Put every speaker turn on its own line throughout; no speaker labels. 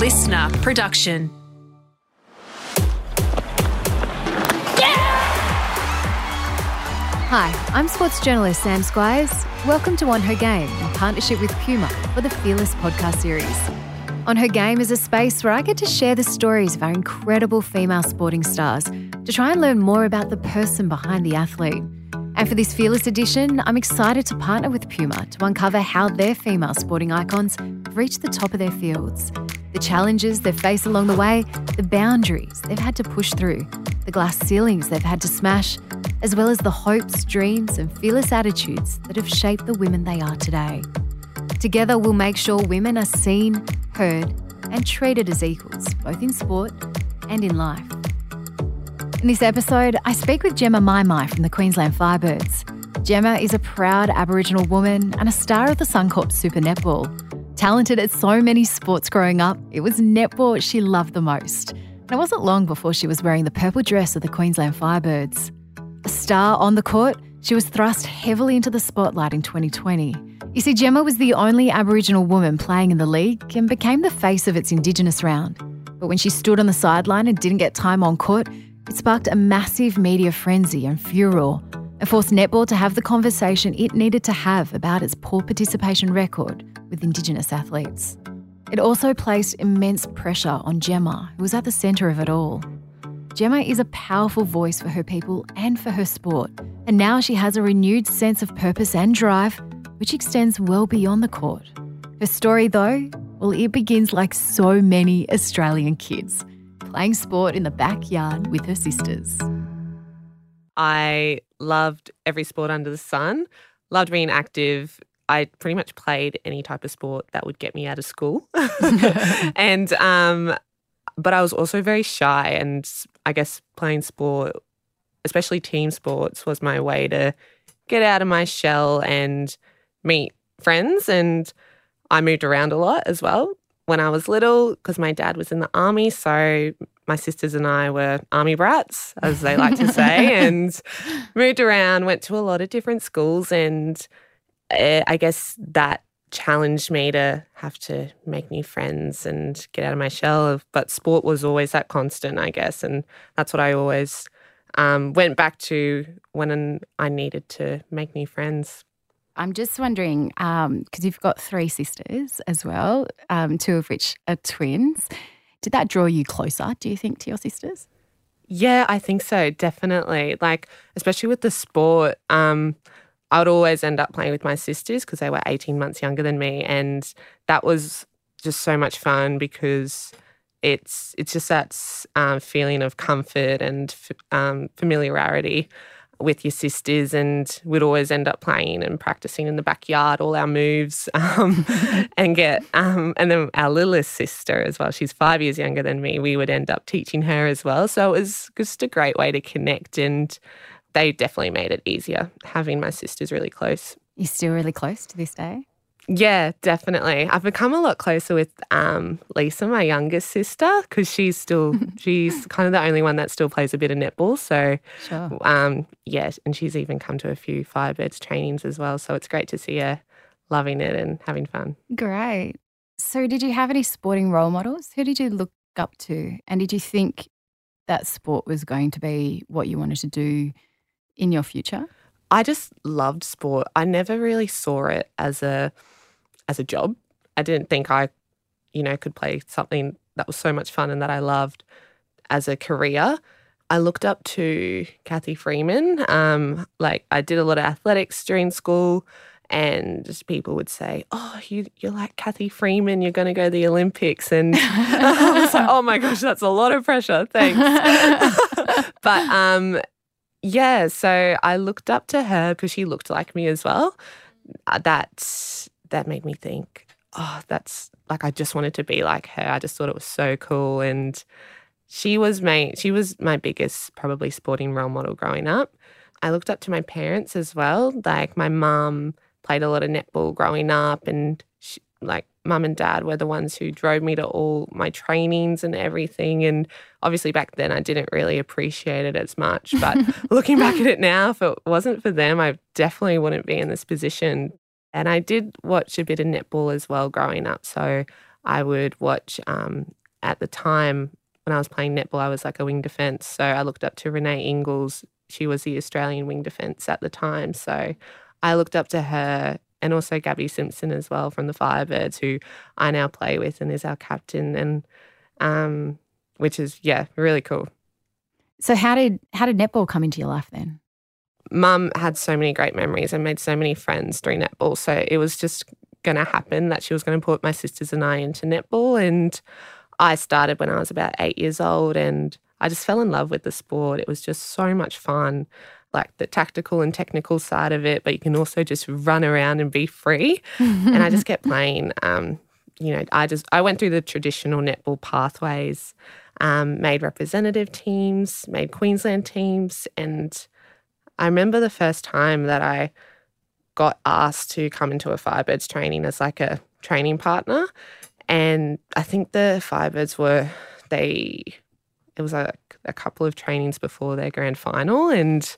listener production.
Hi, I'm sports journalist Sam Squiers. Welcome to On Her Game in partnership with Puma for the Fearless podcast series. On Her Game is a space where I get to share the stories of our incredible female sporting stars to try and learn more about the person behind the athlete. And for this Fearless edition, I'm excited to partner with Puma to uncover how their female sporting icons reached the top of their fields, the challenges they've faced along the way, the boundaries they've had to push through, the glass ceilings they've had to smash, as well as the hopes, dreams, and fearless attitudes that have shaped the women they are today. Together, we'll make sure women are seen, heard, and treated as equals, both in sport and in life. In this episode, I speak with Jemma Mi Mi from the Queensland Firebirds. Jemma is a proud Aboriginal woman and a star of the Suncorp Super Netball. Talented at so many sports growing up, it was netball she loved the most. And it wasn't long before she was wearing the purple dress of the Queensland Firebirds. A star on the court, she was thrust heavily into the spotlight in 2020. You see, Jemma was the only Aboriginal woman playing in the league and became the face of its Indigenous round. But when she stood on the sideline and didn't get time on court, it sparked a massive media frenzy and furor and forced netball to have the conversation it needed to have about its poor participation record with Indigenous athletes. It also placed immense pressure on Jemma, who was at the centre of it all. Jemma is a powerful voice for her people and for her sport, and now she has a renewed sense of purpose and drive, which extends well beyond the court. Her story, though, well, it begins like so many Australian kids, playing sport in the backyard with her sisters.
I loved every sport under the sun, loved being active. I pretty much played any type of sport that would get me out of school. and um, but I was also very shy, and I guess playing sport, especially team sports, was my way to get out of my shell and meet friends. And I moved around a lot as well when I was little because my dad was in the army. So my sisters and I were army brats, as they like to say, and moved around, went to a lot of different schools. And uh, I guess that challenged me to have to make new friends and get out of my shell. But sport was always that constant, I guess, and that's what I always um, went back to when I needed to make new friends.
I'm just wondering because um, you've got three sisters as well, um, two of which are twins. Did that draw you closer? Do you think to your sisters?
Yeah, I think so. Definitely. Like, especially with the sport. Um, I would always end up playing with my sisters because they were 18 months younger than me. And that was just so much fun because it's it's just that um, feeling of comfort and um, familiarity with your sisters and we'd always end up playing and practicing in the backyard all our moves um, and get um, and then our littlest sister as well she's five years younger than me we would end up teaching her as well so it was just a great way to connect and they definitely made it easier having my sisters really close.
You're still really close to this day?
Yeah, definitely. I've become a lot closer with um, Lisa, my youngest sister, because she's still she's kind of the only one that still plays a bit of netball. So,
sure.
um, yeah, and she's even come to a few Firebirds trainings as well. So it's great to see her loving it and having fun.
Great. So, did you have any sporting role models? Who did you look up to, and did you think that sport was going to be what you wanted to do in your future?
I just loved sport. I never really saw it as a as a job. I didn't think I, you know, could play something that was so much fun and that I loved as a career. I looked up to Cathy Freeman. Um, like I did a lot of athletics during school, and people would say, "Oh, you you're like Cathy Freeman. You're going to go to the Olympics." And I was like, "Oh my gosh, that's a lot of pressure. Thanks." but um, yeah, so I looked up to her because she looked like me as well. Uh, that that made me think, oh, that's like I just wanted to be like her. I just thought it was so cool, and she was my she was my biggest probably sporting role model growing up. I looked up to my parents as well. Like my mum played a lot of netball growing up, and she, like mum and dad were the ones who drove me to all my trainings and everything. And obviously back then I didn't really appreciate it as much. But looking back at it now, if it wasn't for them, I definitely wouldn't be in this position. And I did watch a bit of netball as well growing up. So I would watch. Um, at the time when I was playing netball, I was like a wing defence, so I looked up to Renae Ingles. She was the Australian wing defence at the time, so I looked up to her and also Gabi Simpson as well from the Firebirds, who I now play with and is our captain, and um, which is yeah, really cool.
So how did how did netball come into your life then?
Mum had so many great memories and made so many friends during netball, so it was just going to happen that she was going to put my sisters and I into netball, and I started when I was about eight years old, and I just fell in love with the sport. It was just so much fun like the tactical and technical side of it, but you can also just run around and be free. and I just kept playing. Um, you know, I just I went through the traditional netball pathways, um, made representative teams, made Queensland teams, and I remember the first time that I got asked to come into a Firebirds training as like a training partner, and I think the Firebirds were they it was like a couple of trainings before their grand final and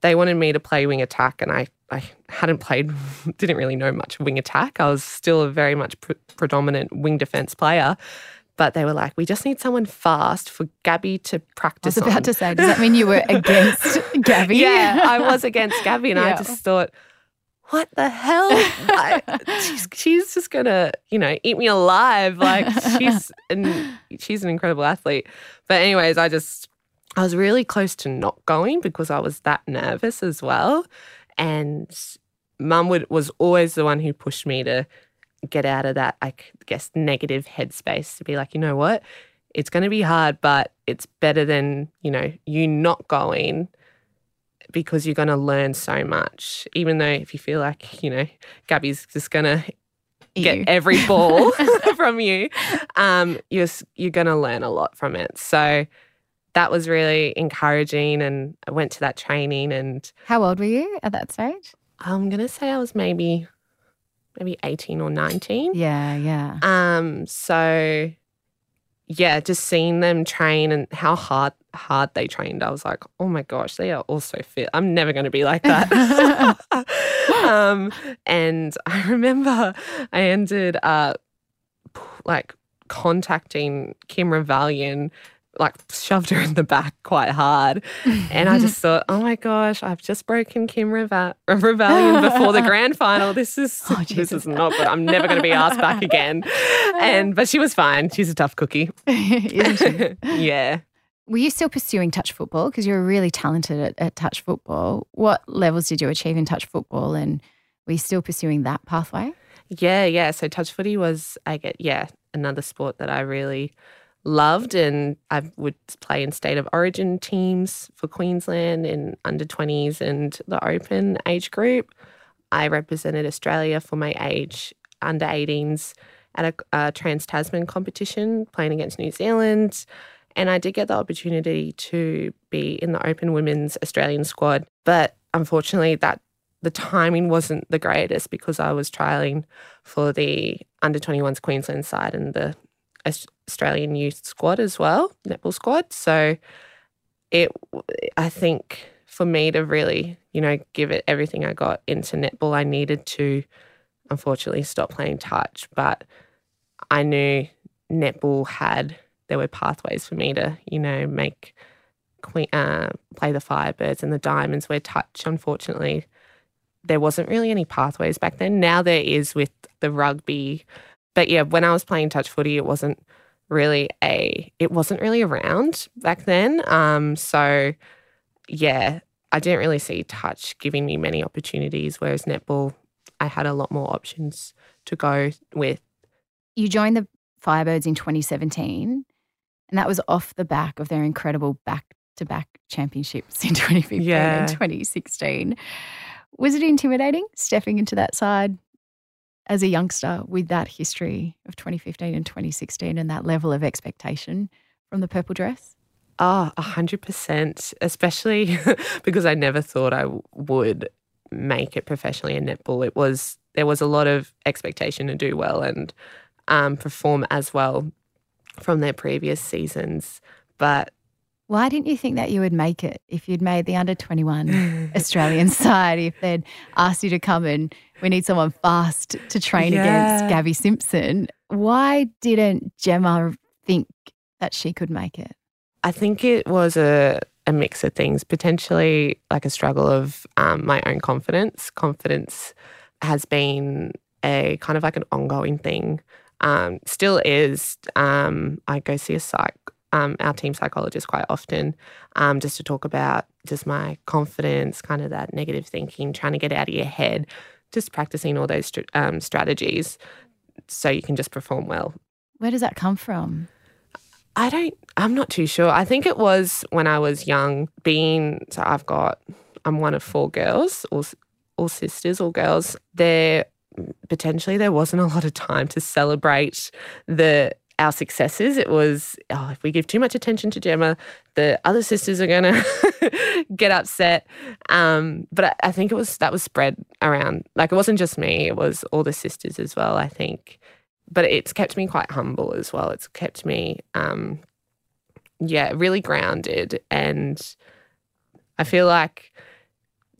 they wanted me to play wing attack and I, I hadn't played, didn't really know much wing attack. I was still a very much pr- predominant wing defense player. But they were like, we just need someone fast for Gabi to practice.
I was about
on.
to say, does that mean you were against Gabi?
Yeah, I was against Gabi, and yeah. I just thought, what the hell? I, she's, she's just gonna, you know, eat me alive. Like she's and she's an incredible athlete. But anyways, I just I was really close to not going because I was that nervous as well. And mum would was always the one who pushed me to get out of that, I guess, negative headspace to be like, you know what? It's going to be hard, but it's better than, you know, you not going because you're going to learn so much. Even though if you feel like, you know, Gabi's just going to get every ball from you, um, you're, you're going to learn a lot from it. So, that was really encouraging. And I went to that training. And
how old were you at that stage?
I'm gonna say I was maybe maybe 18 or 19.
Yeah, yeah.
Um, so yeah, just seeing them train and how hard hard they trained, I was like, oh my gosh, they are all so fit. I'm never going to be like that. um, and I remember I ended up like contacting Kim Ravaillion like shoved her in the back quite hard. And I just thought, oh my gosh, I've just broken Kim Reva- Ravaillion before the grand final. This is oh, this is not good. I'm never going to be asked back again. And but she was fine. She's a tough cookie. yeah.
Were you still pursuing touch football because you're really talented at, at touch football? What levels did you achieve in touch football, and were you still pursuing that pathway?
Yeah, yeah. So touch footy was, I get, yeah, another sport that I really loved and I would play in state of origin teams for Queensland in under 20s and the open age group. I represented Australia for my age under 18s at a, a Trans Tasman competition playing against New Zealand. And I did get the opportunity to be in the open women's Australian squad. But unfortunately, that the timing wasn't the greatest because I was trialing for the under 21s Queensland side and the Australian youth squad as well, netball squad. So it, I think for me to really, you know, give it everything I got into netball, I needed to unfortunately stop playing touch. But I knew netball had, there were pathways for me to, you know, make, uh, play the Firebirds and the Diamonds where touch, unfortunately, there wasn't really any pathways back then. Now there is with the rugby but yeah, when I was playing touch footy, it wasn't really a it wasn't really around back then. Um, so yeah, I didn't really see touch giving me many opportunities, whereas netball, I had a lot more options to go with.
You joined the Firebirds in 2017, and that was off the back of their incredible back to back championships in 2015 yeah. and 2016. Was it intimidating stepping into that side as a youngster with that history of 2015 and 2016 and that level of expectation from the purple dress?
Oh, 100%, especially because I never thought I would make it professionally in netball. It was, there was a lot of expectation to do well and um, perform as well from their previous seasons. But
why didn't you think that you would make it if you'd made the under 21 Australian side, if they'd asked you to come and we need someone fast to train yeah. against Gabi Simpson. Why didn't Jemma think that she could make it?
I think it was a, a mix of things, potentially like a struggle of um, my own confidence. Confidence has been a kind of like an ongoing thing. Um, still is. Um, I go see a psych, um, our team psychologist quite often, um, just to talk about just my confidence, kind of that negative thinking, trying to get out of your head, just practicing all those um, strategies so you can just perform well.
Where does that come from?
I don't, I'm not too sure. I think it was when I was young, being, so I've got, I'm one of four girls, all, all sisters, all girls. There, potentially, there wasn't a lot of time to celebrate the our successes. It was, oh, if we give too much attention to Jemma, the other sisters are going to get upset. Um, but I, I, think it was, that was spread around. Like it wasn't just me, it was all the sisters as well, I think but it's kept me quite humble as well. It's kept me, um, yeah, really grounded. And I feel like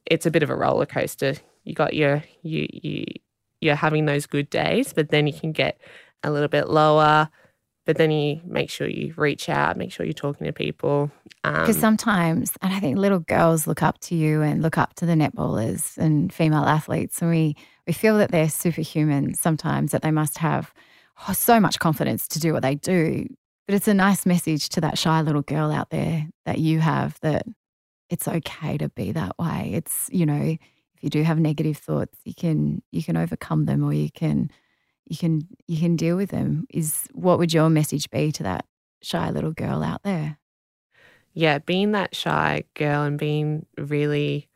it's a bit of a roller coaster. You got your, you, you, you're having those good days, but then you can get a little bit lower. But then you make sure you reach out, make sure you're talking to people.
Because um, sometimes, and I think little girls look up to you and look up to the netballers and female athletes, and we we feel that they're superhuman sometimes, that they must have oh, so much confidence to do what they do. But it's a nice message to that shy little girl out there that you have that it's okay to be that way. It's, you know, if you do have negative thoughts, you can you can overcome them or you can you can you can deal with them. Is what would your message be to that shy little girl out there?
Yeah, being that shy girl and being really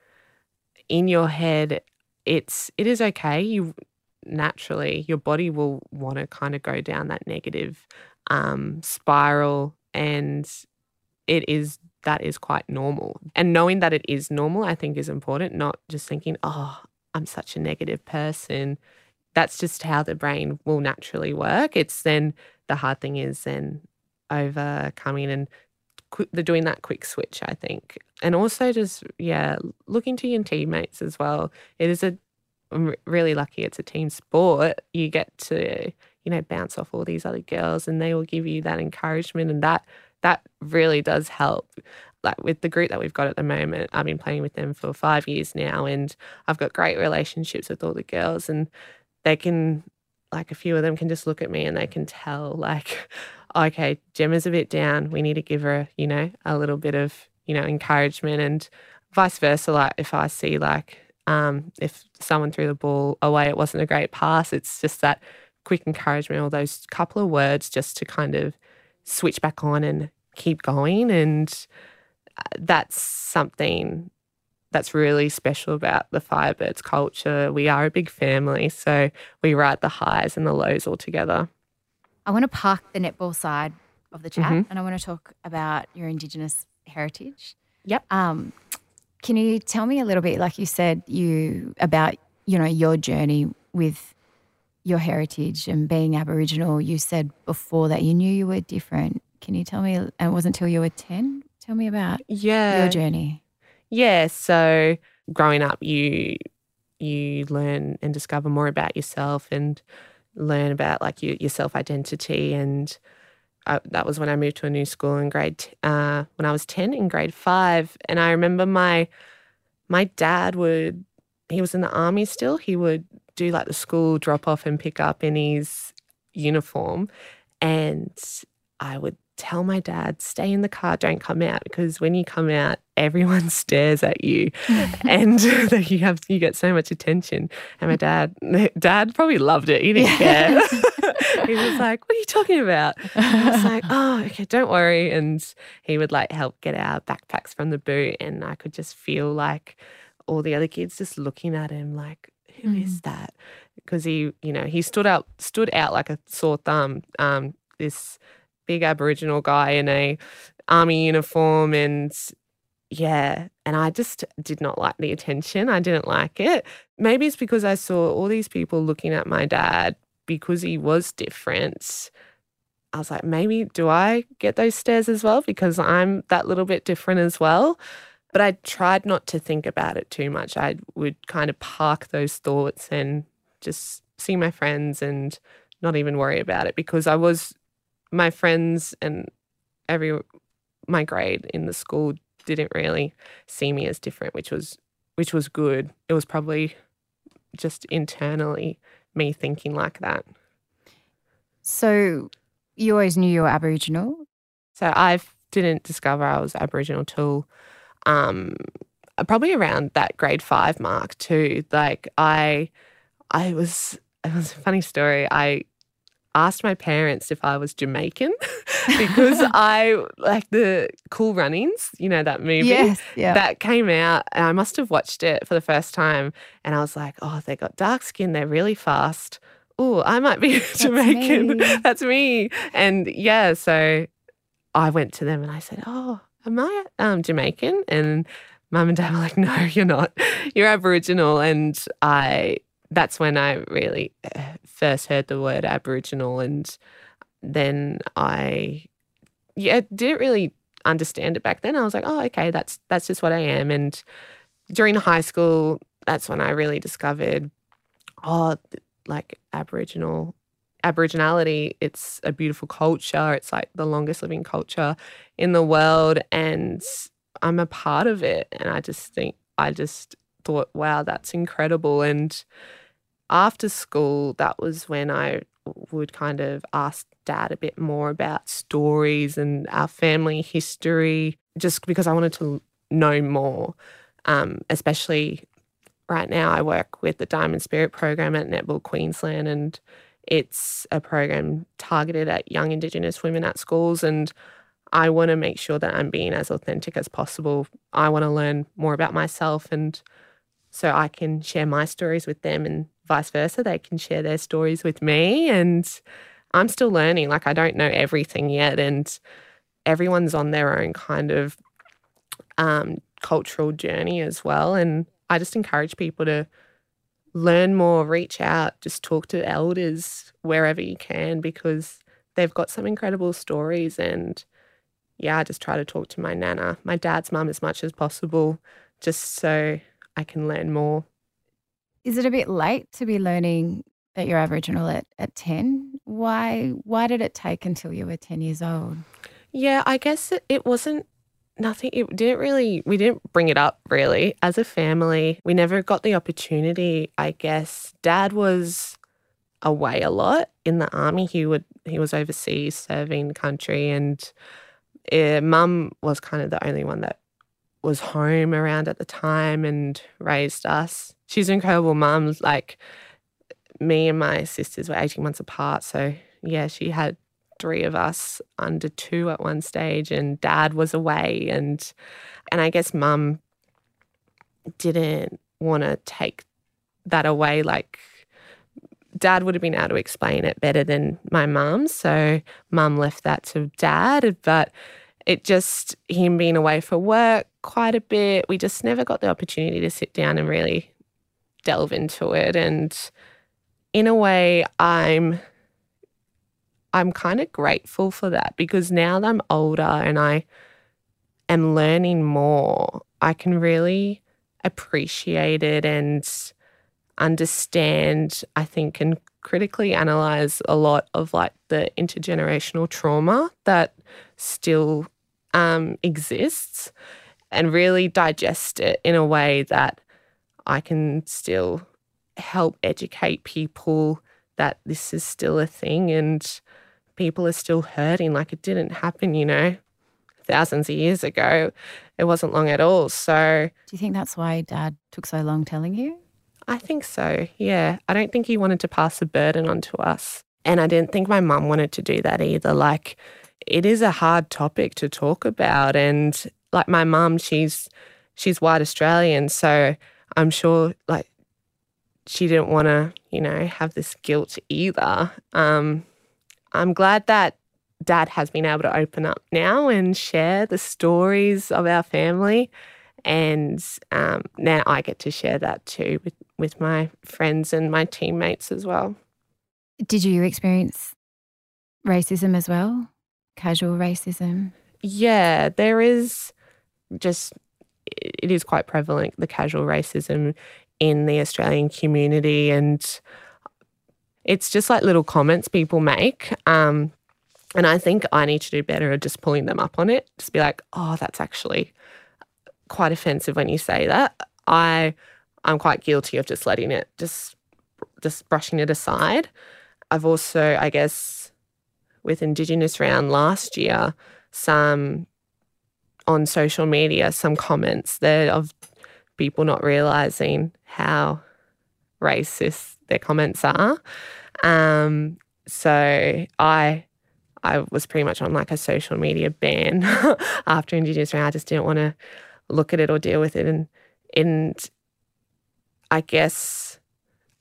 in your head it's it is okay. You naturally your body will want to kind of go down that negative um, spiral, and it is that is quite normal. And knowing that it is normal, I think, is important. Not just thinking, oh, I'm such a negative person. That's just how the brain will naturally work. It's then the hard thing is then overcoming and they're doing that quick switch, I think. And also just, yeah, looking to your teammates as well. It is a, I'm really lucky it's a team sport. You get to, you know, bounce off all these other girls and they will give you that encouragement and that, that really does help. Like with the group that we've got at the moment, I've been playing with them for five years now and I've got great relationships with all the girls and they can, like a few of them can just look at me and they can tell, like, okay, Jemma's a bit down. We need to give her, you know, a little bit of, you know, encouragement and vice versa. Like if I see like um, if someone threw the ball away, it wasn't a great pass. It's just that quick encouragement or those couple of words just to kind of switch back on and keep going. And uh, that's something that's really special about the Firebirds culture. We are a big family, so we ride the highs and the lows all together.
I want to park the netball side of the chat mm-hmm. and I want to talk about your Indigenous heritage.
Yep.
Um, can you tell me a little bit, like you said, you about you know your journey with your heritage and being Aboriginal? You said before that you knew you were different. Can you tell me? And it wasn't until you were ten. Tell me about
yeah
your journey.
Yeah. So growing up, you you learn and discover more about yourself and learn about like your, your self identity. And I, that was when I moved to a new school in grade uh, when I was ten in grade five. And I remember my my dad would he was in the army still. He would do like the school drop off and pick up in his uniform, and I would tell my dad, stay in the car, don't come out because when you come out, everyone stares at you and you have you get so much attention. And my dad dad probably loved it. He didn't care. he was like, What are you talking about? And I was like, Oh, okay, don't worry. And he would like help get our backpacks from the boot and I could just feel like all the other kids just looking at him like, "Who mm. is that? Because he, you know, he stood out stood out like a sore thumb. Um, this big Aboriginal guy in a army uniform and yeah, and I just did not like the attention. I didn't like it. Maybe it's because I saw all these people looking at my dad because he was different. I was like, maybe do I get those stares as well because I'm that little bit different as well? But I tried not to think about it too much. I would kind of park those thoughts and just see my friends and not even worry about it because I was my friends and every my grade in the school didn't really see me as different, which was which was good. It was probably just internally me thinking like that.
So you always knew you were Aboriginal?
So I didn't discover I was Aboriginal till um, probably around that grade five mark too. Like I, I was. It was a funny story. I asked my parents if I was Jamaican because I like the Cool Runnings, you know, that movie
yes, yeah.
that came out. And I must have watched it for the first time. And I was like, oh, they got dark skin. They're really fast. Oh, I might be Jamaican.
me.
That's me. And yeah, so I went to them and I said, oh, am I um, Jamaican? And mum and dad were like, no, you're not. You're Aboriginal. And I, that's when I really uh, first heard the word Aboriginal. And then I, yeah, didn't really understand it back then. I was like, oh, okay, that's that's just what I am. And during high school, that's when I really discovered, oh, like Aboriginal Aboriginality, it's a beautiful culture. It's like the longest living culture in the world. And I'm a part of it. And I just think, I just thought, wow, that's incredible. And after school, that was when I would kind of ask dad a bit more about stories and our family history, just because I wanted to know more, um, especially right now I work with the Diamond Spirit program at Netball Queensland and it's a program targeted at young Indigenous women at schools, and I want to make sure that I'm being as authentic as possible. I want to learn more about myself, and so I can share my stories with them, and vice versa. They can share their stories with me, and I'm still learning. Like, I don't know everything yet, and everyone's on their own kind of um, cultural journey as well. And I just encourage people to learn more, reach out, just talk to elders wherever you can because they've got some incredible stories. And yeah, I just try to talk to my nana, my dad's mum, as much as possible, just so I can learn more.
Is it a bit late to be learning that you're Aboriginal at, at 10? Why, why did it take until you were 10 years old?
Yeah, I guess it, it wasn't nothing it didn't really we didn't bring it up really as a family we never got the opportunity i guess dad was away a lot in the army he would he was overseas serving country and uh, mum was kind of the only one that was home around at the time and raised us she's an incredible mum like me and my sisters were 18 months apart so yeah she had three of us under two at one stage, and dad was away. And, and I guess mum didn't want to take that away. Like, dad would have been able to explain it better than my mum. So, mum left that to dad. But it just, him being away for work quite a bit, we just never got the opportunity to sit down and really delve into it. And in a way, I'm I'm kind of grateful for that because now that I'm older and I am learning more, I can really appreciate it and understand, I think, and critically analyze a lot of like the intergenerational trauma that still um, exists and really digest it in a way that I can still help educate people that this is still a thing and people are still hurting like it didn't happen, you know, thousands of years ago. It wasn't long at all. So,
do you think that's why dad took so long telling you?
I think so, yeah. I don't think he wanted to pass the burden on to us. And I didn't think my mum wanted to do that either. Like, it is a hard topic to talk about. And like my mum, she's she's white Australian, so I'm sure like she didn't want to, you know, have this guilt either. Um, I'm glad that dad has been able to open up now and share the stories of our family. And um, now I get to share that too with, with my friends and my teammates as well.
Did you experience racism as well? Casual racism?
Yeah, there is just it is quite prevalent, the casual racism in the Australian community. And it's just like little comments people make. Um, and I think I need to do better at just pulling them up on it. Just be like, oh, that's actually quite offensive when you say that. I I'm quite guilty of just letting it just just brushing it aside. I've also, I guess, with Indigenous Round last year, some on social media, some comments that of people not realizing how racist their comments are. Um, so I I was pretty much on like a social media ban after Indigenous Round. I just didn't want to look at it or deal with it. And and I guess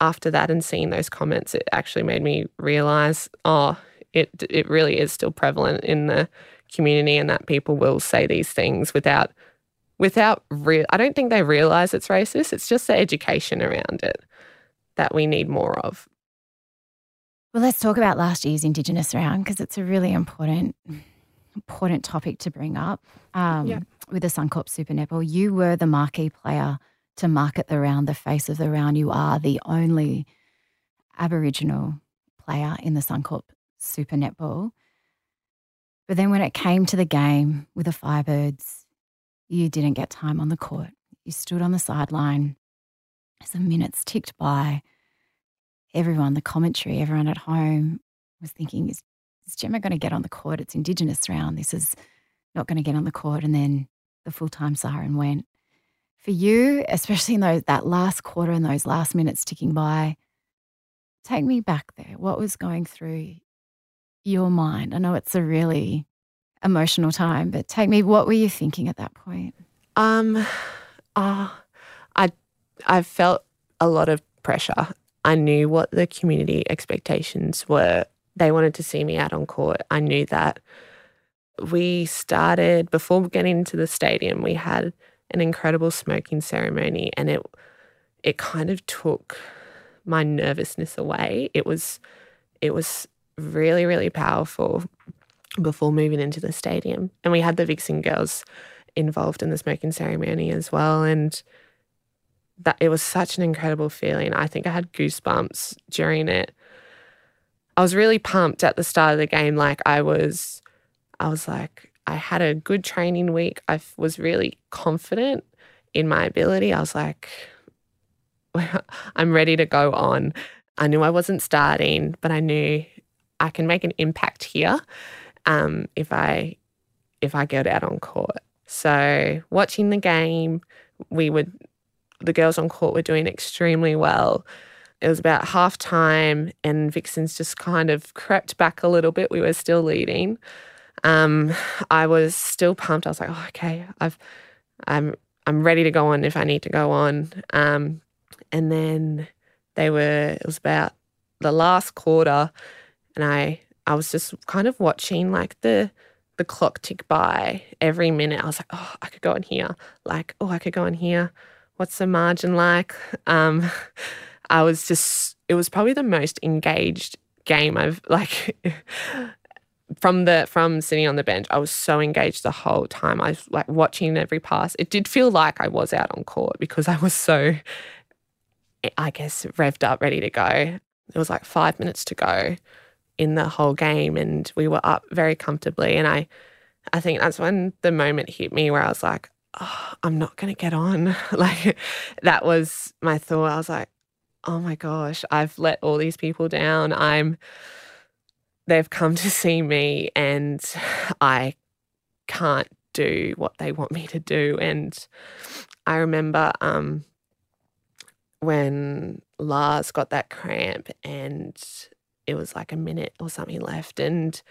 after that and seeing those comments, it actually made me realize, oh, it it really is still prevalent in the community, and that people will say these things without without real. I don't think they realize it's racist. It's just the education around it that we need more of.
Well, let's talk about last year's Indigenous round because it's a really important important topic to bring up. Um, yeah. With the Suncorp Super Netball, you were the marquee player to market the round, the face of the round. You are the only Aboriginal player in the Suncorp Super Netball. But then when it came to the game with the Firebirds, you didn't get time on the court. You stood on the sideline as the minutes ticked by everyone, the commentary, everyone at home was thinking, is, is Jemma going to get on the court? It's Indigenous round. This is not going to get on the court. And then the full time siren went. For you, especially in those, that last quarter and those last minutes ticking by, take me back there. What was going through your mind? I know it's a really emotional time, but take me, what were you thinking at that point?
Um, uh, I, I felt a lot of pressure I knew what the community expectations were. They wanted to see me out on court. I knew that. We started before getting into the stadium, we had an incredible smoking ceremony and it it kind of took my nervousness away. It was it was really, really powerful before moving into the stadium. And we had the Vixen girls involved in the smoking ceremony as well. And that it was such an incredible feeling. I think I had goosebumps during it. I was really pumped at the start of the game. Like I was, I was like, I had a good training week. I was really confident in my ability. I was like, I'm ready to go on. I knew I wasn't starting, but I knew I can make an impact here um, if I if I get out on court. So watching the game, we would the girls on court were doing extremely well. It was about half time, and Vixens just kind of crept back a little bit. We were still leading. Um, I was still pumped. I was like, oh, okay, I've, I'm, I'm ready to go on if I need to go on. Um, and then they were. It was about the last quarter, and I, I was just kind of watching like the the clock tick by every minute. I was like, oh, I could go in here. Like, oh, I could go in here what's the margin like? Um, I was just, it was probably the most engaged game I've like from the from sitting on the bench. I was so engaged the whole time. I was like watching every pass. It did feel like I was out on court because I was so, I guess, revved up, ready to go. It was like five minutes to go in the whole game, and we were up very comfortably. And I, I think that's when the moment hit me where I was like, oh, I'm not going to get on. like that was my thought. I was like, oh my gosh, I've let all these people down. I'm, they've come to see me and I can't do what they want me to do. And I remember um, when Lars got that cramp and it was like a minute or something left and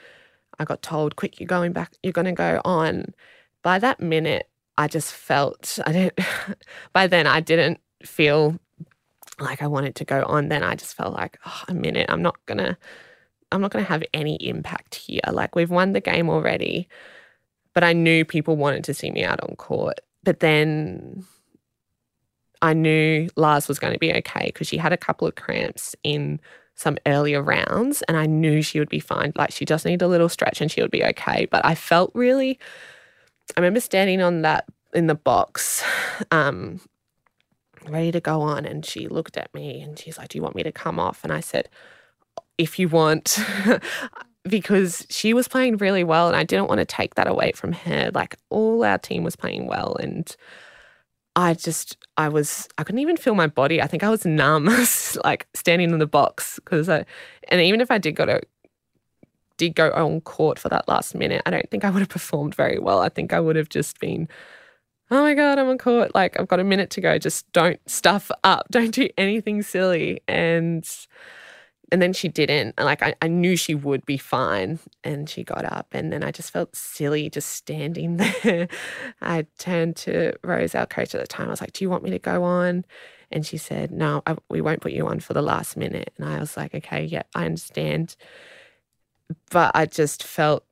I got told, quick, you're going back, you're going to go on. By that minute, I just felt I didn't by then I didn't feel like I wanted to go on. Then I just felt like, oh, a minute, I'm not gonna I'm not gonna have any impact here. Like we've won the game already. But I knew people wanted to see me out on court. But then I knew Lars was going to be okay because she had a couple of cramps in some earlier rounds and I knew she would be fine. Like she just needed a little stretch and she would be okay. But I felt really I remember standing on that in the box, um, ready to go on. And she looked at me and she's like, Do you want me to come off? And I said, If you want. because she was playing really well and I didn't want to take that away from her. Like all our team was playing well and I just I was I couldn't even feel my body. I think I was numb like standing in the box because I and even if I did go to did go on court for that last minute, I don't think I would have performed very well. I think I would have just been oh my god, I'm on court. Like I've got a minute to go. Just don't stuff up. Don't do anything silly and and then she didn't. Like I, I knew she would be fine. And she got up and then I just felt silly just standing there. I turned to Rose, our coach at the time. I was like, Do you want me to go on? And she said, No, I, we won't put you on for the last minute. And I was like, Okay, yeah, I understand. But I just felt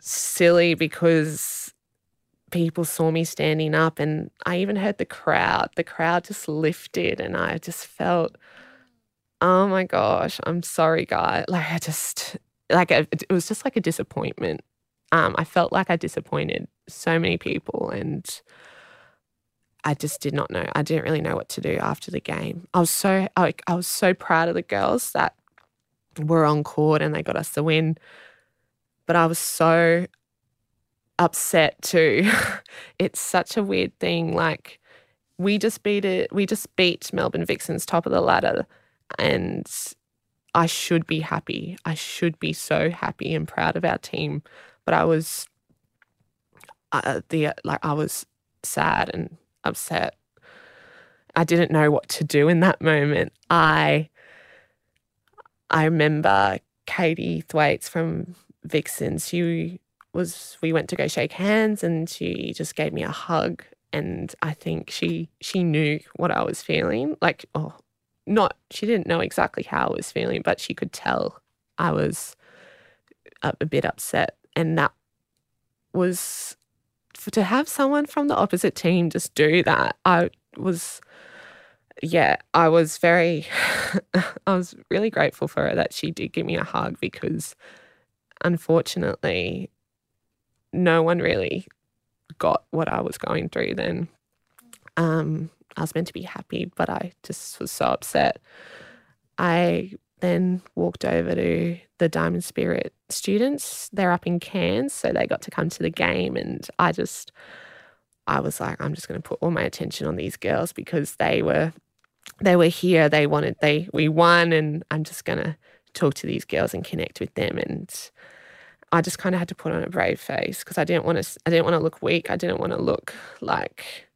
silly because people saw me standing up and I even heard the crowd. The crowd just lifted and I just felt oh my gosh, I'm sorry, guy. Like I just like it, it was just like a disappointment. Um, I felt like I disappointed so many people, and I just did not know. I didn't really know what to do after the game. I was so like I was so proud of the girls that were on court and they got us the win, but I was so upset too. it's such a weird thing. Like we just beat it. We just beat Melbourne Vixens top of the ladder and I should be happy. I should be so happy and proud of our team. But I was, uh, the like I was sad and upset. I didn't know what to do in that moment. I, I remember Katie Thwaites from Vixens. She was. We went to go shake hands, and she just gave me a hug. And I think she she knew what I was feeling. Like, oh, not she didn't know exactly how I was feeling, but she could tell I was a, a bit upset, and that was for, to have someone from the opposite team just do that. I was, yeah, I was very, I was really grateful for her that she did give me a hug because, unfortunately, no one really got what I was going through then. Um, I was meant to be happy, but I just was so upset. I then walked over to the Diamond Spirit students. They're up in Cairns, so they got to come to the game. And I just, I was like, I'm just going to put all my attention on these girls because they were, they were here. They wanted, they, we won, and I'm just going to talk to these girls and connect with them. And I just kind of had to put on a brave face because I didn't want to, I didn't want to look weak. I didn't want to look like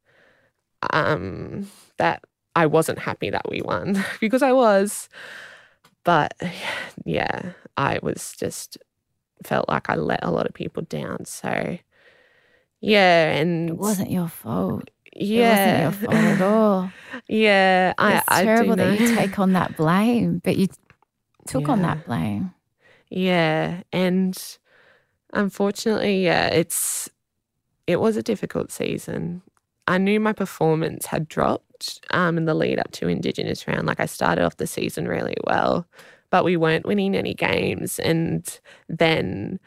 um, that I wasn't happy that we won because I was. But yeah, I was just felt like I let a lot of people down. So yeah, and
it wasn't your fault.
Yeah,
it wasn't your fault at all.
yeah,
it's I, terrible that you take on that blame, but you took yeah. on that blame.
Yeah, and unfortunately, yeah, it's it was a difficult season. I knew my performance had dropped um, in the lead up to Indigenous round. Like I started off the season really well, but we weren't winning any games. And then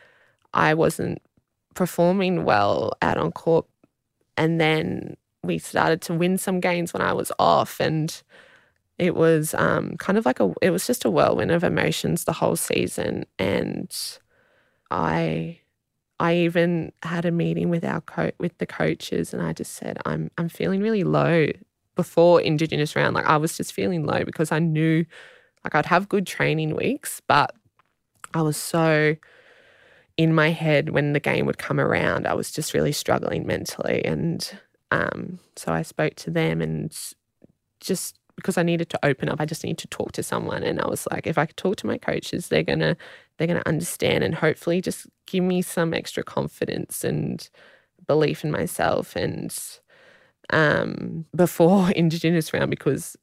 I wasn't performing well out on court. And then we started to win some games when I was off. And it was um, kind of like a, it was just a whirlwind of emotions the whole season. And I I even had a meeting with our co- with the coaches, and I just said, "I'm I'm feeling really low." Before Indigenous round, like I was just feeling low because I knew, like I'd have good training weeks, but I was so in my head when the game would come around. I was just really struggling mentally, and um, so I spoke to them and just because I needed to open up, I just need to talk to someone. And I was like, if I could talk to my coaches, they're gonna they're gonna understand and hopefully just give me some extra confidence and belief in myself. And um, before Indigenous round, because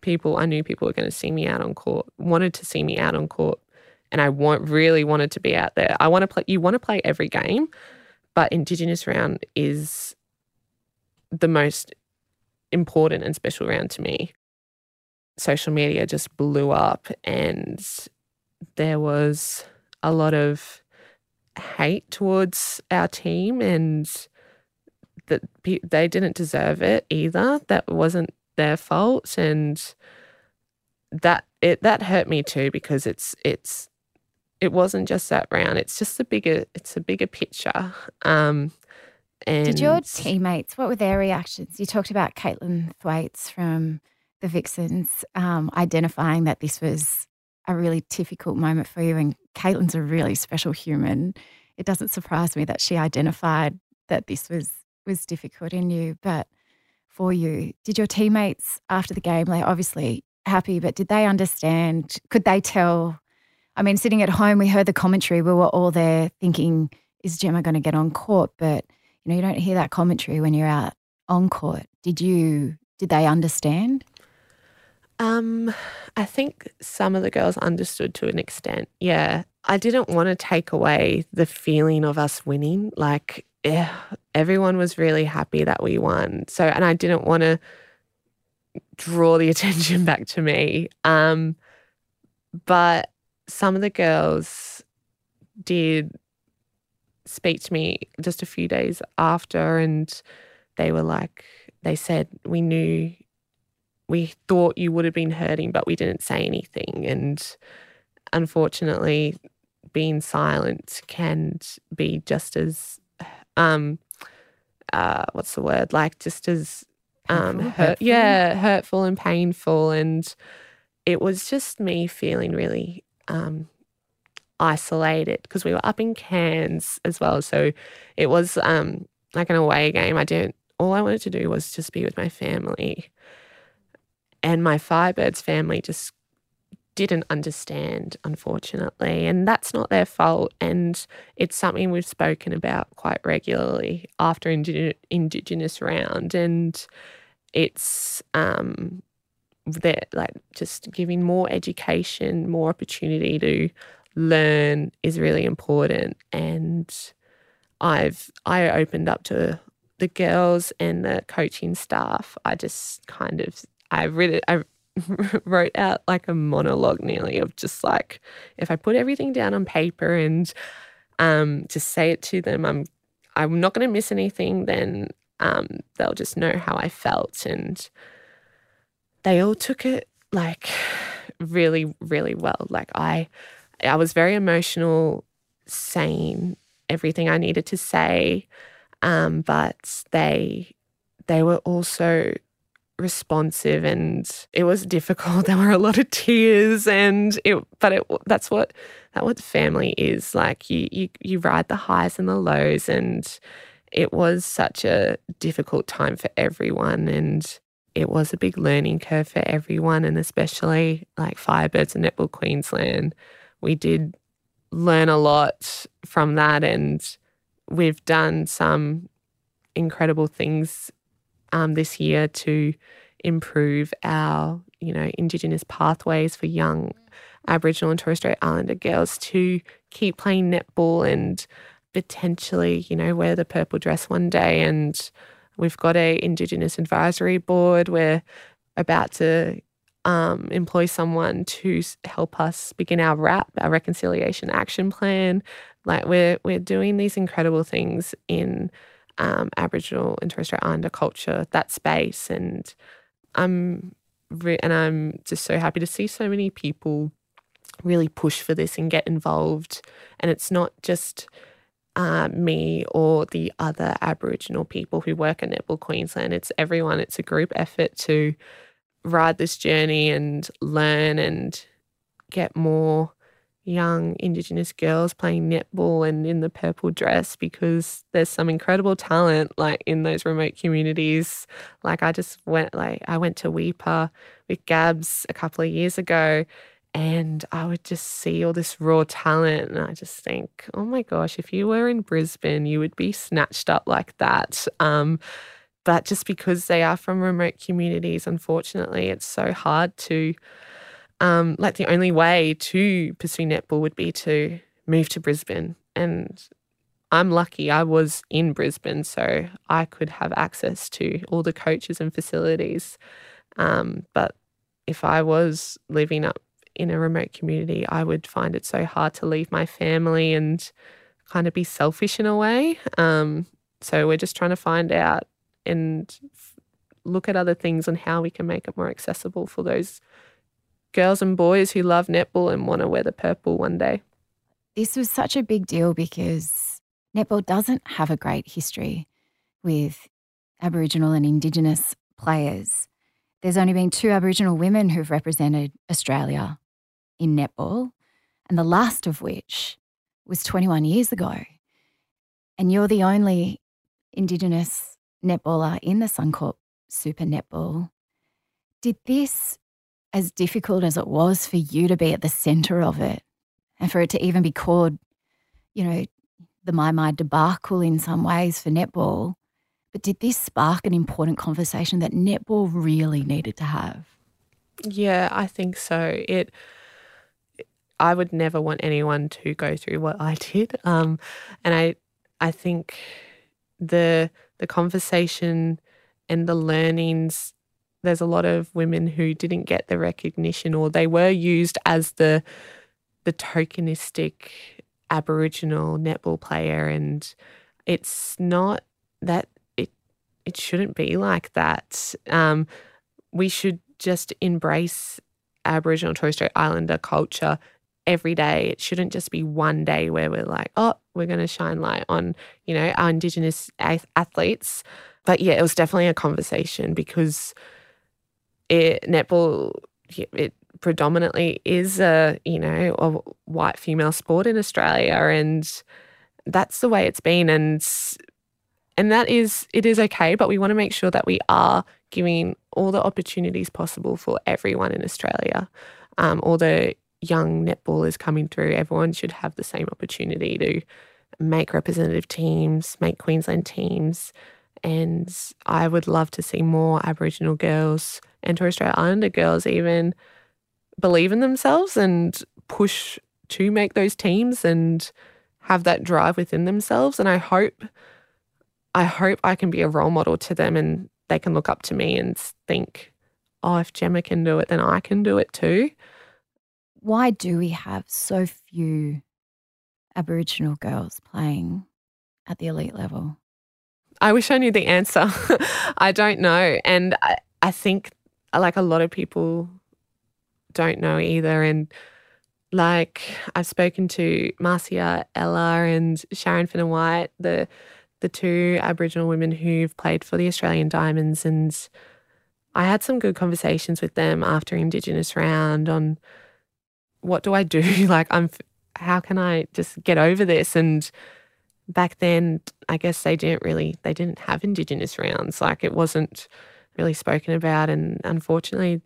people I knew people were to see me out on court, wanted to see me out on court, and I want really wanted to be out there. I want to play. You want to play every game, but Indigenous round is the most important and special round to me. Social media just blew up, and there was a lot of hate towards our team and that they didn't deserve it either. That wasn't their fault, and that it that hurt me too because it's it's it wasn't just that round. It's just a bigger it's a bigger picture. Um, and
Did your teammates, what were their reactions? You talked about Caitlin Thwaites from the Vixens um, identifying that this was a really difficult moment for you. And Caitlin's a really special human. It doesn't surprise me that she identified that this was was difficult in you. But for you, did your teammates after the game, they obviously happy, but did they understand? Could they tell? I mean, sitting at home, we heard the commentary. We were all there thinking, is Jemma going to get on court? But you know, you don't hear that commentary when you're out on court. Did you? Did they understand?
Um, I think some of the girls understood to an extent. Yeah, I didn't want to take away the feeling of us winning. Like, yeah, everyone was really happy that we won. So, and I didn't want to draw the attention back to me. Um, but some of the girls did speak to me just a few days after, and they were like, they said, We knew, we thought you would have been hurting, but we didn't say anything. And unfortunately, being silent can be just as, um, uh, what's the word? Like, just as um, hurt, hurtful. yeah, hurtful and painful. And it was just me feeling really um, isolated because we were up in Cairns as well. So it was um, like an away game. I didn't, all I wanted to do was just be with my family. And my Firebirds family just didn't understand, unfortunately. And that's not their fault. And it's something we've spoken about quite regularly after Indigenous round. And it's um, that like just giving more education, more opportunity to learn is really important. And I've I opened up to the girls and the coaching staff. I just kind of I really I wrote out like a monologue nearly of just like if I put everything down on paper and um, just say it to them, I'm I'm not going to miss anything. Then um, they'll just know how I felt, and they all took it like really, really well. Like I I was very emotional saying everything I needed to say, um, but they they were also responsive and it was difficult. There were a lot of tears and it but it that's what that what family is. Like you you you ride the highs and the lows and it was such a difficult time for everyone and it was a big learning curve for everyone and especially like Firebirds and Netball Queensland we did learn a lot from that and we've done some incredible things um, this year to improve our you know indigenous pathways for young aboriginal and torres strait islander girls to keep playing netball and potentially you know wear the purple dress one day. And we've got a indigenous advisory board. We're about to um, employ someone to help us begin our RAP, our reconciliation action plan. Like we're we're doing these incredible things in um, Aboriginal and Torres Strait Islander culture, that space, and I'm re- and I'm just so happy to see so many people really push for this and get involved. And it's not just uh, me or the other Aboriginal people who work at Netball Queensland. It's everyone. It's a group effort to ride this journey and learn and get more young Indigenous girls playing netball and in the purple dress because there's some incredible talent like in those remote communities. Like I just went like I went to Weipa with Gabs a couple of years ago and I would just see all this raw talent and I just think, oh my gosh, if you were in Brisbane, you would be snatched up like that. Um, but just because they are from remote communities, unfortunately, it's so hard to, um, like, the only way to pursue netball would be to move to Brisbane. And I'm lucky I was in Brisbane, so I could have access to all the coaches and facilities. Um, but if I was living up in a remote community, I would find it so hard to leave my family and kind of be selfish in a way. Um, so we're just trying to find out and look at other things on how we can make it more accessible for those girls and boys who love netball and want to wear the purple one day.
This was such a big deal because netball doesn't have a great history with Aboriginal and Indigenous players. There's only been two Aboriginal women who've represented Australia in netball, and the last of which was 21 years ago. And you're the only Indigenous netballer in the Suncorp Super Netball. Did this, as difficult as it was for you to be at the centre of it, and for it to even be called, you know, the Mi Mi debacle in some ways for netball, but did this spark an important conversation that netball really needed to have?
Yeah, I think so. It. I would never want anyone to go through what I did, um, and I, I think the the conversation and the learnings. There's a lot of women who didn't get the recognition or they were used as the the tokenistic aboriginal netball player. And it's not that it it shouldn't be like that. Um, we should just embrace aboriginal torres strait islander culture every day. It shouldn't just be one day where we're like, oh, we're going to shine light on, you know, our Indigenous athletes. But yeah, it was definitely a conversation because it, netball, it predominantly is a, you know, a white female sport in Australia. And that's the way it's been. And and that is it is okay but we want to make sure that we are giving all the opportunities possible for everyone in australia um, all the young netballers coming through, everyone should have the same opportunity to make representative teams, make Queensland teams. And I would love to see more Aboriginal girls and Torres Strait Islander girls even believe in themselves and push to make those teams and have that drive within themselves. And I hope, I hope I can be a role model to them and they can look up to me and think, oh, if Jemma can do it, then I can do it too
why do we have so few Aboriginal girls playing at the elite level?
I wish I knew the answer. I don't know. And I, I think, like, a lot of people don't know either. And, like, I've spoken to Marcia Ella and Sharon Finnan White, the, the two Aboriginal women who've played for the Australian Diamonds. And I had some good conversations with them after Indigenous round on what do I do? like, I'm, how can I just get over this? And back then, I guess they didn't really, they didn't have Indigenous rounds. Like, it wasn't really spoken about. And unfortunately,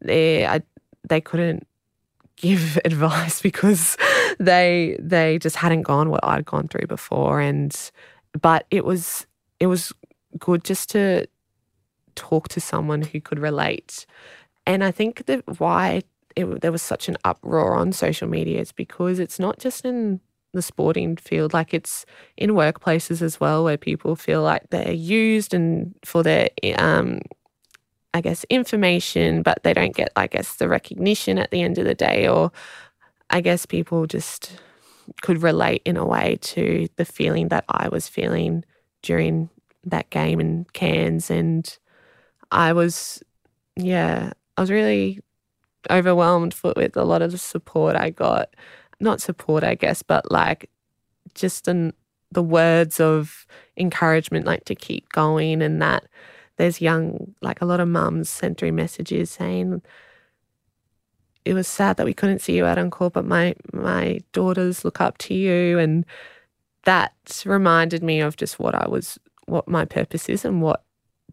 they, I, they couldn't give advice because they they just hadn't gone what I'd gone through before and but it was it was good just to talk to someone who could relate and I think that why it, there was such an uproar on social media is because it's not just in the sporting field, like it's in workplaces as well, where people feel like they're used and for their, um, I guess, information, but they don't get, I guess, the recognition at the end of the day. Or I guess people just could relate in a way to the feeling that I was feeling during that game in Cairns. And I was, yeah, I was really overwhelmed for, with a lot of the support I got. Not support, I guess, but like just in the words of encouragement, like to keep going, and that there's young, like a lot of mums sent through messages saying, it was sad that we couldn't see you out on court, but my my daughters look up to you, and that reminded me of just what I was, what my purpose is, and what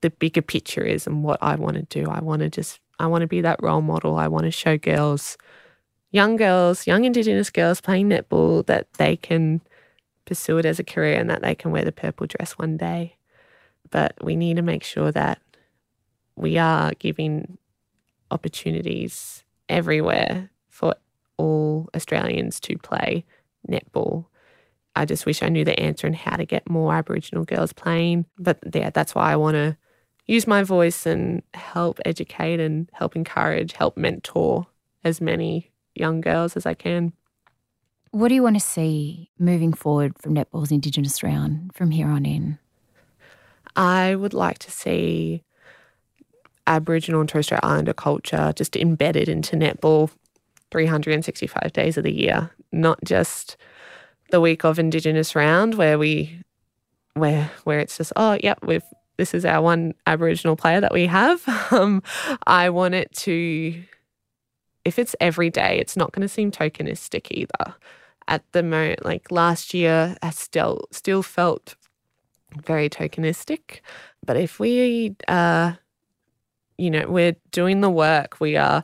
the bigger picture is, and what I want to do. I want to just I want to be that role model. I want to show girls, young girls, young Indigenous girls playing netball that they can pursue it as a career and that they can wear the purple dress one day. But we need to make sure that we are giving opportunities everywhere for all Australians to play netball. I just wish I knew the answer and how to get more Aboriginal girls playing. But yeah, that's why I want to use my voice and help educate and help encourage, help mentor as many young girls as I can.
What do you want to see moving forward from Netball's Indigenous round from here on in?
I would like to see Aboriginal and Torres Strait Islander culture just embedded into netball 365 days of the year, not just the week of Indigenous round where we where where it's just oh yep we've this is our one Aboriginal player that we have. Um, I want it to if it's every day, it's not going to seem tokenistic either. At the moment, like last year, I still still felt very tokenistic. But if we uh you know, we're doing the work, we are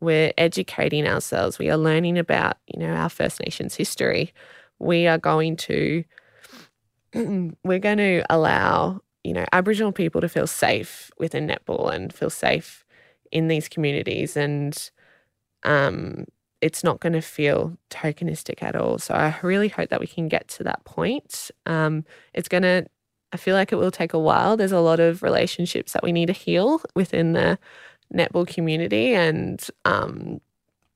we're educating ourselves, we are learning about, you know, our First Nations history. We are going to we're going to allow, you know, Aboriginal people to feel safe within netball and feel safe in these communities and um it's not going to feel tokenistic at all. So I really hope that we can get to that point. Um, it's going to I feel like it will take a while. There's a lot of relationships that we need to heal within the netball community, and um,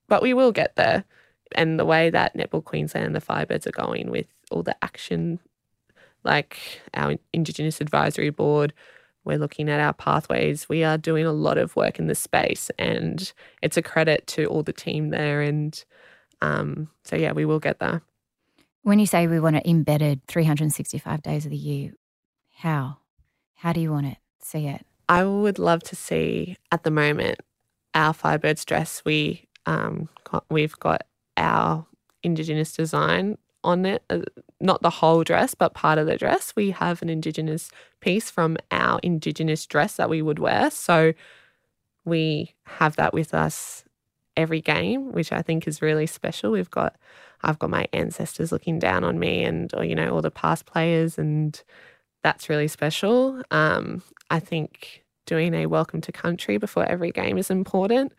but we will get there. And the way that Netball Queensland and the Firebirds are going with all the action, like our Indigenous Advisory Board, we're looking at our pathways. We are doing a lot of work in this space, and it's a credit to all the team there. And um, so, yeah, we will get there.
When you say we want it embedded 365 days of the year, how? How do you want it? See it?
I would love to see at the moment our Firebirds dress. We um got, we've got our Indigenous design on it, uh, not the whole dress, but part of the dress. We have an Indigenous piece from our Indigenous dress that we would wear. So we have that with us every game, which I think is really special. We've got I've got my ancestors looking down on me and or, you know all the past players and that's really special. Um, I think doing a welcome to country before every game is important.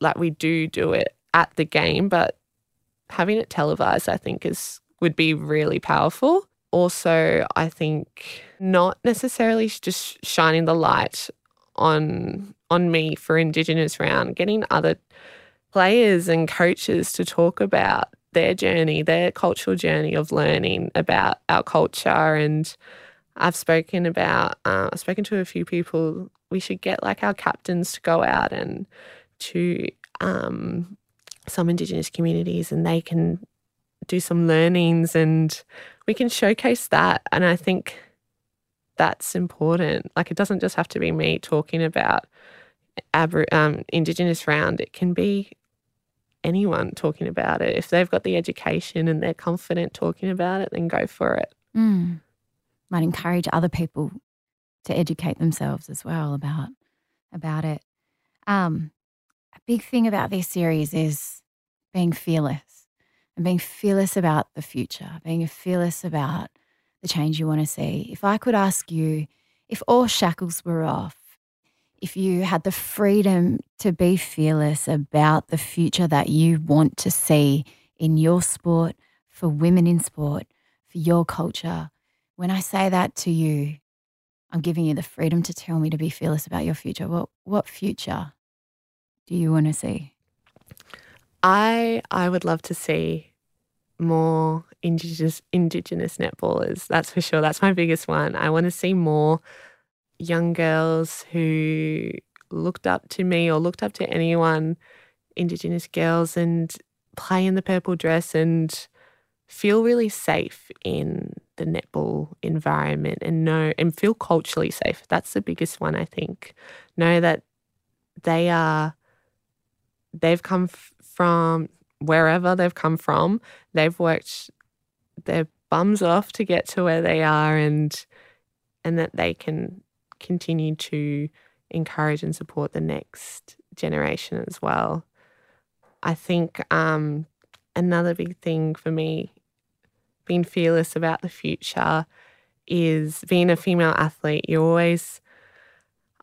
Like we do do it at the game, but having it televised, I think, is would be really powerful. Also, I think not necessarily just shining the light on on me for Indigenous round, getting other players and coaches to talk about their journey, their cultural journey of learning about our culture and I've spoken about, uh, I've spoken to a few people. We should get like our captains to go out and to um, some Indigenous communities and they can do some learnings and we can showcase that. And I think that's important. Like it doesn't just have to be me talking about Abri- um, Indigenous round, it can be anyone talking about it. If they've got the education and they're confident talking about it, then go for it.
Mm might encourage other people to educate themselves as well about about it. Um, a big thing about this series is being fearless and being fearless about the future, being fearless about the change you want to see. If I could ask you, if all shackles were off, if you had the freedom to be fearless about the future that you want to see in your sport, for women in sport, for your culture, when I say that to you, I'm giving you the freedom to tell me to be fearless about your future. What what future do you want to see?
I I would love to see more indigenous indigenous netballers. That's for sure. That's my biggest one. I want to see more young girls who looked up to me or looked up to anyone, indigenous girls, and play in the purple dress and feel really safe in the netball environment and know and feel culturally safe. That's the biggest one, I think. Know that they are, they've come f- from wherever they've come from, they've worked their bums off to get to where they are and and that they can continue to encourage and support the next generation as well. I think um, another big thing for me being fearless about the future is being a female athlete. You always,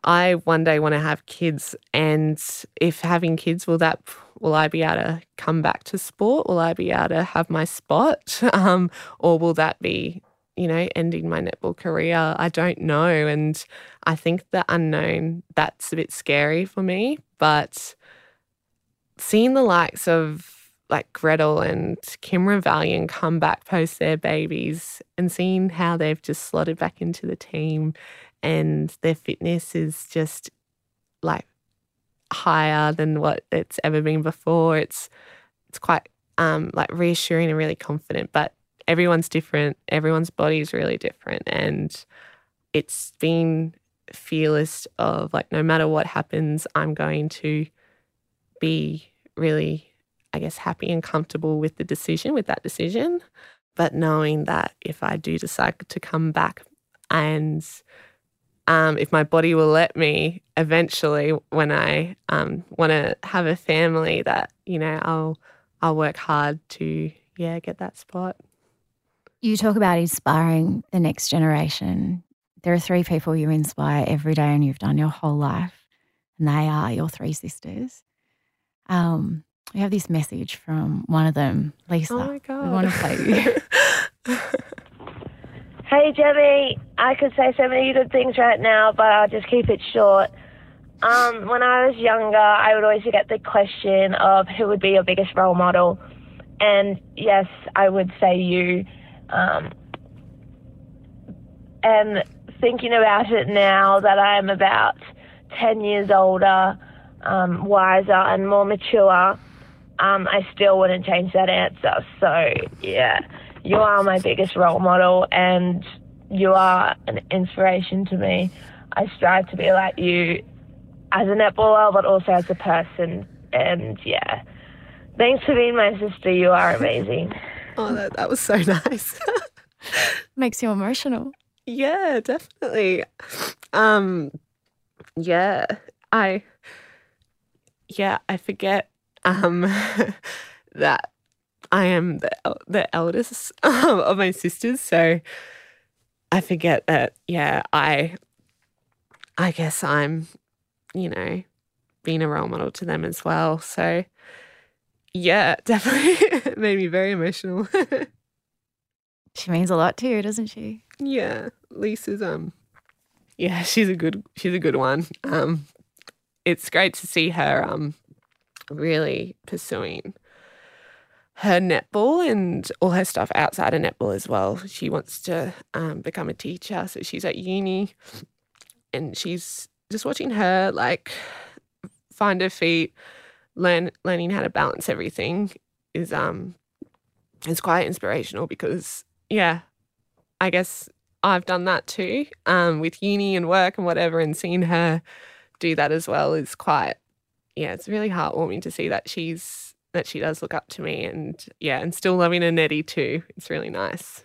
I one day want to have kids, and if having kids, will that will I be able to come back to sport? Will I be able to have my spot, um, or will that be you know ending my netball career? I don't know, and I think the unknown that's a bit scary for me. But seeing the likes of like Gretel and Kim Ravaillion come back post their babies and seeing how they've just slotted back into the team and their fitness is just like higher than what it's ever been before. It's it's quite um, like reassuring and really confident. But everyone's different. Everyone's body is really different, and it's been fearless of like no matter what happens, I'm going to be really, I guess, happy and comfortable with the decision, with that decision. But knowing that if I do decide to come back and um, if my body will let me eventually when I um, want to have a family that, you know, I'll I'll work hard to yeah, get that spot.
You talk about inspiring the next generation. There are three people you inspire every day and you've done your whole life, and they are your three sisters. Um, we have this message from one of them, Lisa.
Oh my God.
We want to play you.
hey, Jemmy. I could say so many good things right now, but I'll just keep it short. Um, when I was younger, I would always get the question of who would be your biggest role model. And yes, I would say you. Um, and thinking about it now that I'm about 10 years older, um, wiser, and more mature, um, I still wouldn't change that answer. So, yeah, you are my biggest role model, and you are an inspiration to me. I strive to be like you as a netballer, but also as a person. And yeah, thanks for being my sister. You are amazing.
oh, that, that was so nice.
Makes you emotional.
Yeah, definitely. Um, yeah, I, yeah, I forget um that I am the the eldest of my sisters, so I forget that. Yeah, I, I guess I'm you know, being a role model to them as well. So, yeah, definitely made me very emotional.
she means a lot to you, doesn't she?
Yeah, Lisa's um, yeah, she's a good she's a good one. Um, it's great to see her um, really pursuing her netball and all her stuff outside of netball as well. She wants to um, become a teacher, so she's at uni, and she's just watching her like find her feet, learn learning how to balance everything is um is quite inspirational because yeah, I guess I've done that too. Um with uni and work and whatever and seeing her do that as well is quite yeah, it's really heartwarming to see that she's that she does look up to me and yeah, and still loving a netty too. It's really nice.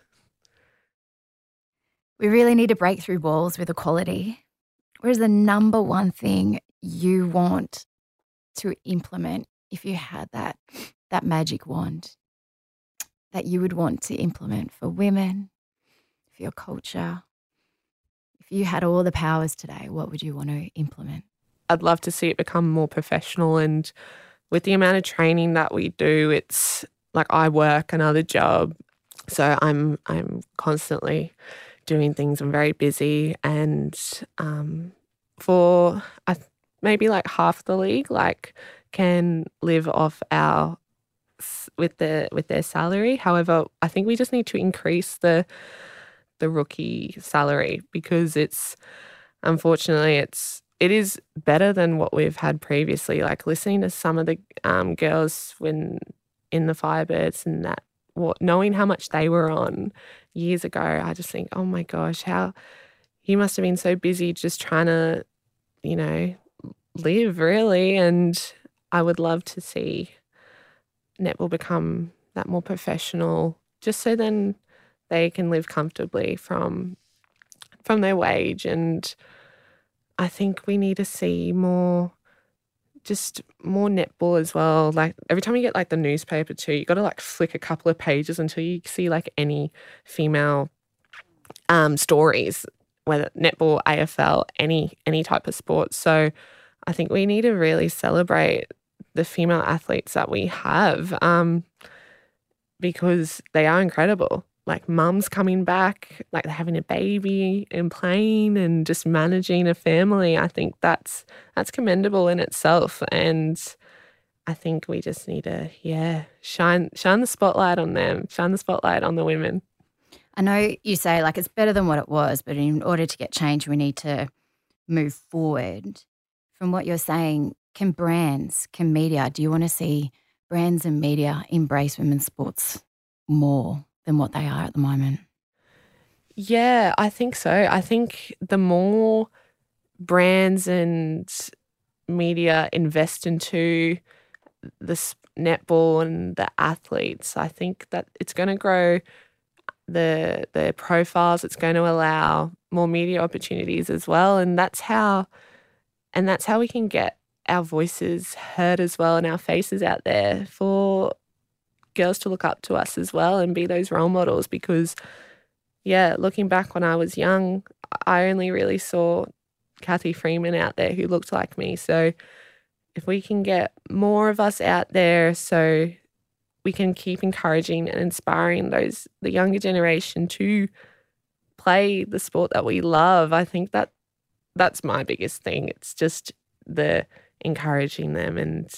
We really need to break through walls with equality. What is the number one thing you want to implement if you had that that magic wand that you would want to implement for women, for your culture? If you had all the powers today, what would you want to implement?
I'd love to see it become more professional and with the amount of training that we do, it's like I work another job. So I'm I'm constantly doing things. I'm very busy, and um, for uh, maybe like half the league, like can live off our with the with their salary. However, I think we just need to increase the the rookie salary because it's unfortunately it's it is better than what we've had previously. Like listening to some of the um, girls when in the Firebirds and that what knowing how much they were on years ago, I just think, oh my gosh, how you must have been so busy just trying to, you know, live really. And I would love to see netball become that more professional, just so then they can live comfortably from from their wage. And I think we need to see more just more netball as well. Like every time you get like the newspaper too, you got to like flick a couple of pages until you see like any female um, stories, whether netball, AFL, any any type of sport. So I think we need to really celebrate the female athletes that we have um, because they are incredible like mums coming back, like having a baby and playing and just managing a family. I think that's that's commendable in itself. And I think we just need to, yeah, shine shine the spotlight on them, shine the spotlight on the women.
I know you say like it's better than what it was, but in order to get change, we need to move forward. From what you're saying, can brands, can media, do you want to see brands and media embrace women's sports more than what they are at the moment?
Yeah, I think so. I think the more brands and media invest into the netball and the athletes, I think that it's going to grow the the profiles. It's going to allow more media opportunities as well, and that's how and that's how we can get our voices heard as well and our faces out there for girls to look up to us as well and be those role models because yeah looking back when i was young i only really saw Cathy Freeman out there who looked like me. So if we can get more of us out there so we can keep encouraging and inspiring those the younger generation to play the sport that we love i think that that's my biggest thing. It's just the encouraging them and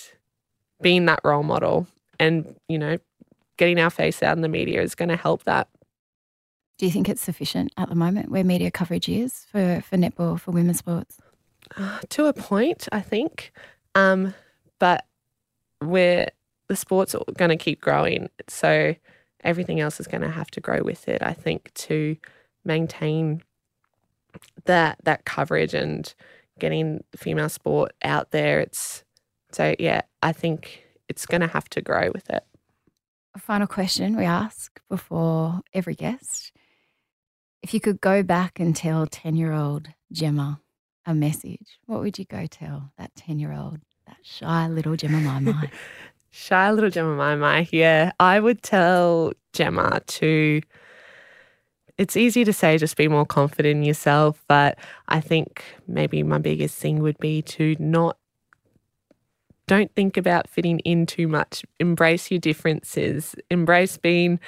being that role model and you know getting our face out in the media is going to help that.
Do you think it's sufficient at the moment where media coverage is for for netball for women's sports?
Uh, to a point i think. Um, but we're the sport's going to keep growing so everything else is going to have to grow with it i think to maintain that that coverage and getting female sport out there. It's so yeah, I think it's going to have to grow with it.
A final question we ask before every guest: If you could go back and tell ten-year-old Jemma a message, what would you go tell that ten-year-old, that shy little Jemma Mi Mi?
shy little Jemma Mi Mi, yeah, I would tell Jemma to it's easy to say just be more confident in yourself, but I think maybe my biggest thing would be to not don't think about fitting in too much. Embrace your differences. Embrace being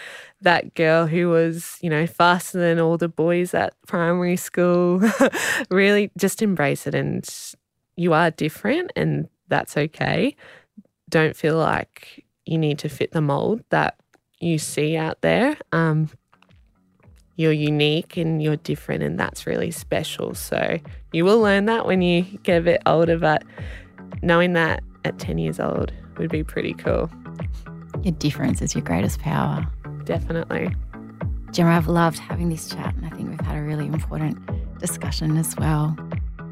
that girl who was, you know, faster than all the boys at primary school. really just embrace it and you are different and that's okay. Don't feel like you need to fit the mold that you see out there. Um, you're unique and you're different, and that's really special. So you will learn that when you get a bit older, but knowing that at 10 years old would be pretty cool.
Your difference is your greatest power.
Definitely.
Jemma, I've loved having this chat, and I think we've had a really important discussion as well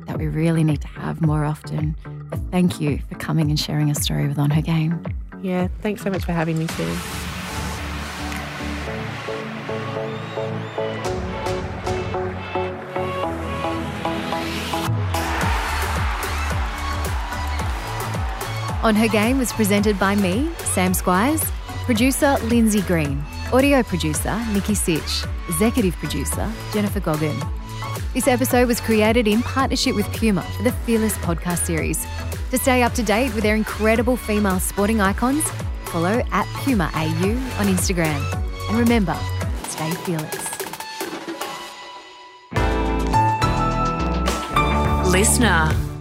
that we really need to have more often. But thank you for coming and sharing a story with On Her Game.
Yeah, thanks so much for having me, Sam.
On Her Game was presented by me, Sam Squiers, producer Lindsay Green, audio producer Nikki Sitch, executive producer Jennifer Goggin. This episode was created in partnership with Puma for the Fearless podcast series. To stay up to date with their incredible female sporting icons, follow at Puma AU on Instagram. And remember, stay fearless. Listener.